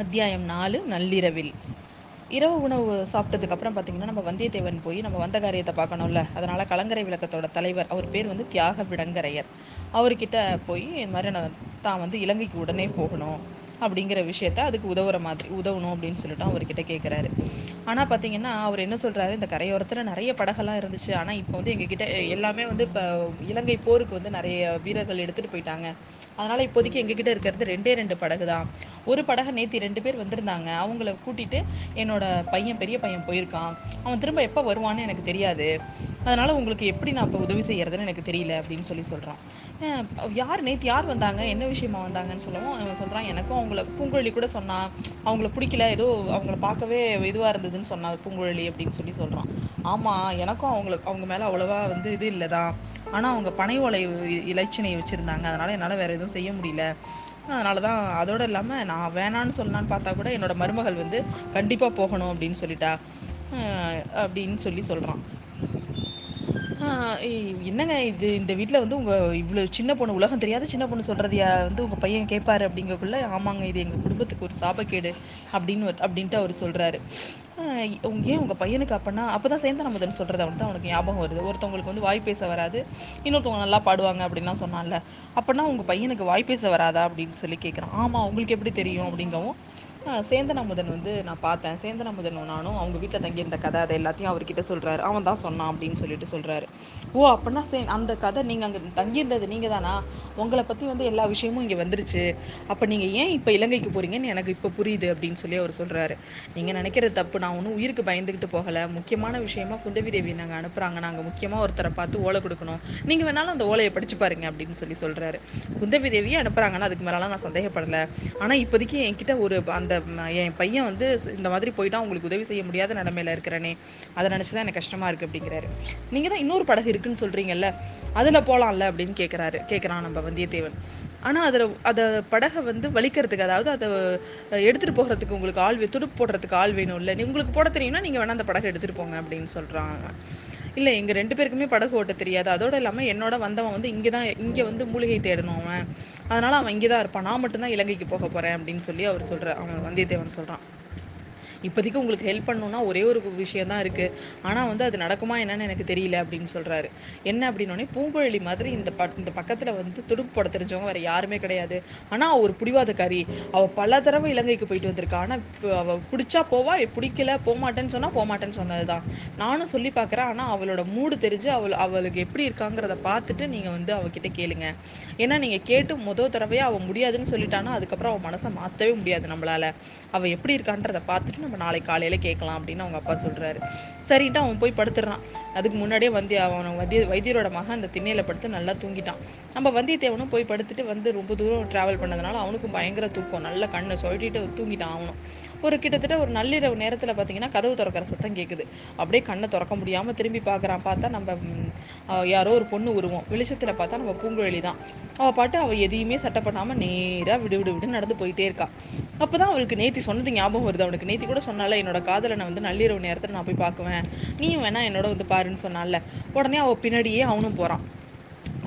அத்தியாயம் நாலு நள்ளிரவில். இரவு உணவு சாப்பிட்டதுக்கு அப்புறம் பார்த்தீங்கன்னா நம்ம வந்தியத்தேவன் போய் நம்ம வந்த காரியத்தை பார்க்கணும்ல. அதனால கலங்கரை விளக்கத்தோட தலைவர் அவர் பேர் வந்து தியாக விடங்கரையர் அவர்கிட்ட போய் இந்த மாதிரி நான் தான் வந்து இலங்கைக்கு உடனே போகணும். அப்படிங்கிற விஷயத்த அதுக்கு உதவுற மாதிரி உதவணும் அப்படின்னு சொல்லிட்டு அவர்கிட்ட கேட்குறாரு ஆனால் பார்த்தீங்கன்னா அவர் என்ன சொல்கிறாரு இந்த கரையோரத்தில் நிறைய படகெல்லாம் இருந்துச்சு. ஆனால் இப்போ வந்து எங்ககிட்ட எல்லாமே வந்து இப்போ இலங்கை போருக்கு வந்து நிறைய வீரர்கள் எடுத்துகிட்டு போயிட்டாங்க. அதனால் இப்போதைக்கு எங்ககிட்ட இருக்கிறது ரெண்டே ரெண்டு படகு தான். ஒரு படகை நேற்று ரெண்டு பேர் வந்திருந்தாங்க. அவங்கள கூட்டிட்டு என்னோட பையன் பெரிய பையன் போயிருக்கான். அவன் திரும்ப எப்போ வருவான்னு எனக்கு தெரியாது. அதனால் உங்களுக்கு எப்படி நான் இப்போ உதவி செய்கிறதுன்னு எனக்கு தெரியல அப்படின்னு சொல்லி சொல்கிறான் யார் நேற்று யார் வந்தாங்க? என்ன விஷயமா வந்தாங்கன்னு சொல்லவும் அவன் சொல்கிறான் எனக்கும் அவங்கள பூங்குழலி கூட சொன்னான் அவங்கள பிடிக்கல ஏதோ அவங்கள பார்க்கவே இதுவாக இருந்ததுன்னு சொன்னா பூங்குழலி அப்படின்னு சொல்லி சொல்கிறான் ஆமாம் எனக்கும் அவங்கள அவங்க மேலே அவ்வளோவா வந்து இது இல்லதான். ஆனால் அவங்க பனை ஓலை இலச்சினை வச்சுருந்தாங்க. அதனால் என்னால் வேறு எதுவும் செய்ய முடியல. அதனால தான் அதோடு இல்லாமல் நான் வேணான்னு சொல்லலான்னு பார்த்தா கூட என்னோட மருமகள் வந்து கண்டிப்பாக போகணும் அப்படின்னு சொல்லிட்டா. அப்படின்னு சொல்லி சொல்கிறான் என்னங்க இது? இந்த வீட்டில் வந்து உங்கள் இவ்வளோ சின்ன பொண்ணு உலகம் தெரியாத சின்ன பொண்ணு சொல்கிறதையா வந்து உங்கள் பையன் கேட்பாரு அப்படிங்கக்குள்ள ஆமாங்க இது எங்கள் குடும்பத்துக்கு ஒரு சாபக்கேடு அப்படின்னு அப்படின்ட்டு அவர் சொல்கிறாரு ஏன் உங்கள் பையனுக்கு அப்பனா அப்போ தான் சேந்தன் அமுதன் சொல்கிறது அவனுக்கு தான் அவனுக்கு ஞாபகம் வருது. ஒருத்தவங்களுக்கு வந்து வாய் பேச வராது. இன்னொருத்தவங்க நல்லா பாடுவாங்க அப்படின்லாம் சொன்னான்ல. அப்போனா உங்கள் பையனுக்கு வாய் பேச வராதா அப்படின்னு சொல்லி கேட்குறான் ஆமாம் உங்களுக்கு எப்படி தெரியும் அப்படிங்கவும் ஆஹ் சேந்தன் அமுதன் வந்து நான் பார்த்தேன். சேந்தன் அமுதன் நானும் அவங்க வீட்டில் தங்கியிருந்த கதை அதை எல்லாத்தையும் அவர்கிட்ட சொல்கிறாரு அவன் தான் சொன்னான் அப்படின்னு சொல்லிட்டு சொல்கிறாரு ஓ அப்படின்னா சே அந்த கதை நீங்கள் அங்கே தங்கியிருந்தது நீங்கள் தானா? உங்களை பற்றி வந்து எல்லா விஷயமும் இங்கே வந்துருச்சு. அப்போ நீங்கள் ஏன் இப்போ இலங்கைக்கு போகிறீங்கன்னு எனக்கு இப்போ புரியுது அப்படின்னு சொல்லி அவர் சொல்கிறாரு நீங்கள் நினைக்கிற தப்பு நான் ஒன்றும் உயிருக்கு பயந்துக்கிட்டு போகலை. முக்கியமான விஷயமா குந்தவி தேவி நாங்கள் அனுப்புகிறாங்க நாங்கள் முக்கியமாக ஒருத்தரை பார்த்து ஓலை கொடுக்கணும். நீங்கள் வேணாலும் அந்த ஓலையை படிச்சு பாருங்க அப்படின்னு சொல்லி சொல்கிறாரு குந்தவி தேவியை அனுப்புகிறாங்கன்னா அதுக்கு மேலாம் நான் சந்தேகப்படலை. ஆனால் இப்போதைக்கு என்கிட்ட ஒரு அந்த என் பையன் வந்து இந்த மாதிரி போயிட்டா உங்களுக்கு உதவி செய்ய முடியாத நிலமையில இருக்கிறனே. அதை நினச்சி தான் எனக்கு கஷ்டமா இருக்கு அப்படிங்கிறாரு. நீங்கள் தான் இன்னொரு படகு இருக்குன்னு சொல்கிறீங்கல்ல அதில் போகலாம்ல அப்படின்னு கேட்குறாரு கேட்குறான் நம்ம வந்தியத்தேவன். ஆனால் அதில் அதை படகை வந்து வலிக்கிறதுக்கு அதாவது அதை எடுத்துகிட்டு எடுத்துட்டு போகிறதுக்கு உங்களுக்கு ஆள் துடுப்பு போடுறதுக்கு ஆள் வேணும் இல்லை உங்களுக்கு போட தெரியும்னா நீங்கள் வேணா அந்த படகை எடுத்துட்டு போங்க அப்படின்னு சொல்கிறாங்க இல்லை எங்கள் ரெண்டு பேருக்குமே படகு ஓட்ட தெரியாது. அதோடு இல்லாமல் என்னோட வந்தவன் வந்து இங்கே தான் இங்கே வந்து மூலிகை தேடணும் அவன். அதனால் அவன் இங்கே தான் இருப்பான். நான் மட்டும்தான் இலங்கைக்கு போக போகிறேன் அப்படின்னு சொல்லி அவர் சொல்கிற அவன் வந்தியத்தேவன் சொல்கிறான் இப்போதைக்கு உங்களுக்கு ஹெல்ப் பண்ணணும்னா ஒரே ஒரு விஷயம் தான் இருக்கு. ஆனா வந்து அது நடக்குமா என்னன்னு எனக்கு தெரியல அப்படின்னு சொல்றாரு. என்ன அப்படின்னோடனே பூங்குழலி மாதிரி இந்த ப இந்த பக்கத்துல வந்து துடுப்பு போட தெரிஞ்சவங்க வேற யாருமே கிடையாது. ஆனா அவ ஒரு பிடிவாதக்காரி. அவள் பல தடவை இலங்கைக்கு போயிட்டு வந்திருக்கா. ஆனால் அவள் பிடிச்சா போவா பிடிக்கல போகமாட்டேன்னு சொன்னால் சொன்னா சொன்னது தான் சொன்னதுதான். நானும் சொல்லி பார்க்குறேன் ஆனா அவளோட மூடு தெரிஞ்சு அவள் அவளுக்கு எப்படி இருக்காங்கிறத பார்த்துட்டு நீங்க வந்து அவகிட்ட கேளுங்க. ஏன்னா நீங்க கேட்டு முதல் தடவையே அவள் முடியாதுன்னு சொல்லிட்டானா அதுக்கப்புறம் அவள் மனசை மாற்றவே முடியாது நம்மளால. அவள் எப்படி இருக்கான்றத பார்த்துட்டு நம்ம நாளை காலையில கேட்கலாம் அப்படின்னு அவங்க அப்பா சொல்றாரு. சரின்ட்டு அவன் போய் படுத்துடுறான் அதுக்கு முன்னாடியே வந்திய அவன் வந்திய வைத்தியரோட மகன் அந்த திண்ணையில படுத்து நல்லா தூங்கிட்டான். நம்ம வந்தியத்தேவனும் போய் படுத்துட்டு வந்து ரொம்ப தூரம் டிராவல் பண்ணதுனால அவனுக்கும் பயங்கர தூக்கம். நல்ல கண்ணை சொல்லிட்டு தூங்கிட்டான் அவனும். ஒரு கிட்டத்தட்ட ஒரு நள்ளிரவு நேரத்துல பாத்தீங்கன்னா கதவு திறக்கிற சத்தம் கேக்குது. அப்படியே கண்ணை திறக்க முடியாம திரும்பி பாக்குறான். பார்த்தா நம்ம யாரோ ஒரு பொண்ணு உருவம். வெளிச்சத்துல பார்த்தா நம்ம பூங்குழலி தான். அவ பாட்டு அவ எதையுமே சட்டை நேரா விடு விடு விடு நடந்து போயிட்டே இருக்கா. அப்பதான் அவளுக்கு நேத்தி சொன்னது ஞாபகம் வருது. அவனுக்கு நேத்தி கூட சொன்னால என்னோட காதலனை வந்து நள்ளிரவு நேரத்தில் நான் போய் பார்க்குவேன். நீயும் வேணா என்னோட வந்து பாருன்னு சொன்னால. உடனே அவள் பின்னாடியே அவனும் போறான்.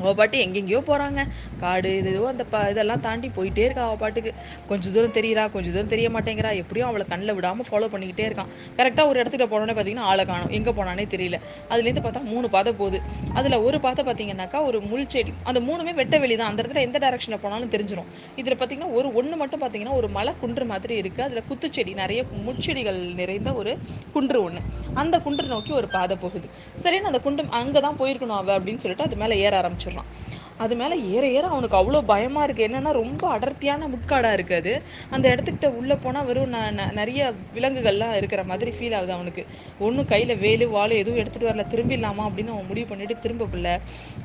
அவள் பாட்டு எங்கெங்கேயோ போகிறாங்க காடு இது இதுவோ அந்த ப இதெல்லாம் தாண்டி போயிட்டே இருக்கா அவள் பாட்டுக்கு. கொஞ்சம் தூரம் தெரியுறா கொஞ்சம் தூரம் தெரிய மாட்டேங்கிறா. எப்படியும் அவளை கண்ணில் விடாமல் ஃபாலோ பண்ணிக்கிட்டே இருக்கான். கரெக்டாக ஒரு இடத்துல போனோடனே பார்த்தீங்கன்னா ஆளை காணும். எங்கே போனானே தெரியல. அதுலேருந்து பார்த்தா மூணு பாதை போகுது. அதில் ஒரு பாதை பார்த்தீங்கன்னாக்கா ஒரு முள் செடி. அந்த மூணுமே வெட்ட வெளி தான் அந்த இடத்துல எந்த டேரக்ஷனில் போனாலும் தெரிஞ்சிடும் இதில் பார்த்தீங்கன்னா ஒரு ஒன்று மட்டும் பார்த்தீங்கன்னா ஒரு மலை குன்று மாதிரி இருக்குது அதில் குத்துச்செடி நிறைய முட்செடிகள் நிறைந்த ஒரு குன்று ஒன்று அந்த குன்று நோக்கி ஒரு பாதை போகுது. சரின்னு அந்த குண்டு அங்கதான் போயிருக்கணும் அவள் அப்படின்னு சொல்லிட்டு அது மேலே ஏற ஆரம்பிச்சிடுறான் அது மேலே ஏற ஏற அவனுக்கு அவ்வளோ பயமாக இருக்குது என்னென்னா ரொம்ப அடர்த்தியான முட்காடா இருக்குது அது. அந்த இடத்துக்கிட்ட உள்ளே போனால் வெறும் நான் ந- நிறைய விலங்குகள்லாம் இருக்கிற மாதிரி ஃபீல் ஆகுது அவனுக்கு. ஒன்றும் கையில் வேலு வாழை எதுவும் எடுத்துகிட்டு வரல. திரும்பிடலாமா அப்படின்னு அவன் முடிவு பண்ணிட்டு திரும்பக்குள்ள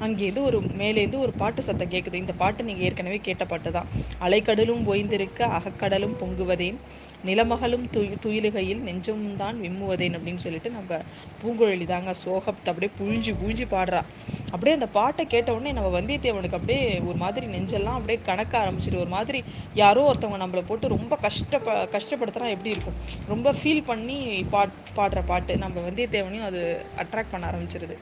அங்கேருந்து ஒரு மேலேருந்து ஒரு பாட்டு சத்தம் கேட்குது இந்த பாட்டு நீங்கள் ஏற்கனவே கேட்ட பாட்டு தான். அலைக்கடலும் ஓய்ந்திருக்க அகக்கடலும் பொங்குவதேன் நிலமகளும் துயி துயிலுகையில் நெஞ்சமும் தான் விம்முவதேன் அப்படின்னு சொல்லிட்டு நம்ம பூங்குழலி தாங்க சோகத்தை அப்படியே புழிஞ்சு புழிஞ்சு பாடுறா. அப்படியே அந்த பாட்டை கேட்ட உடனே நம்ம பார்த்து அவனுக்கு அப்படியே ஒரு மாதிரி நெஞ்செல்லாம் அப்படியே கணக்க ஆரம்பிச்சிட்டு ஒரு மாதிரி யாரோ ஒருத்தவங்க நம்மளை போட்டு ரொம்ப கஷ்டப்ப கஷ்டப்படுத்துனா எப்படி இருக்கும்? ரொம்ப ஃபீல் பண்ணி பாட் பாடுற பாட்டு நம்ம வந்தியத்தேவனையும் அது அட்ராக்ட் பண்ண ஆரம்பிச்சிருது.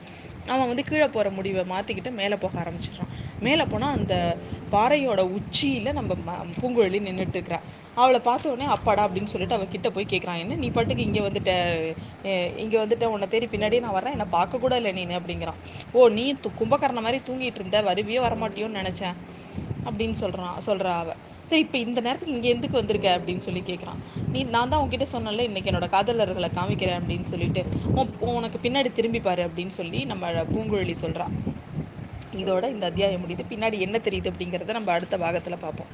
அவன் வந்து கீழே போகிற முடிவை மாற்றிக்கிட்டு மேலே போக ஆரம்பிச்சிடுறான். மேலே போனால் அந்த பாறையோட உச்சியில் நம்ம ம பூங்குழலி நின்றுட்டு இருக்கிறா அவளை பார்த்த உடனே அப்பாடா அப்படின்னு சொல்லிட்டு அவள் கிட்ட போய் கேட்குறான் என்ன நீ பாட்டுக்கு இங்கே வந்துட்ட? இங்கே வந்துட்ட? உன்னை தேடி பின்னாடியே நான் வரேன் என்னை பார்க்க கூட இல்லை நீ அப்படிங்கிறான். ஓ நீ கும்பகரண மாதிரி தூங்கிட்டு இருந்த வருவி வருவியோ வரமாட்டியோன்னு நினச்சேன் அப்படின்னு சொல்கிறான் சொல்கிறா அவ. சரி இப்போ இந்த நேரத்துக்கு இங்கே எதுக்கு வந்திருக்க அப்படின்னு சொல்லி கேட்குறான் நீ நான் தான் உன்கிட்ட சொன்னல இன்னைக்கு என்னோட காதலர்களை காமிக்கிறேன் அப்படின்னு சொல்லிட்டு. உனக்கு பின்னாடி திரும்பி பாரு அப்படின்னு சொல்லி நம்ம பூங்குழலி சொல்கிறான் இதோட இந்த அத்தியாயம் முடியுது. பின்னாடி என்ன தெரியுது அப்படிங்கிறத நம்ம அடுத்த பாகத்துல பார்ப்போம்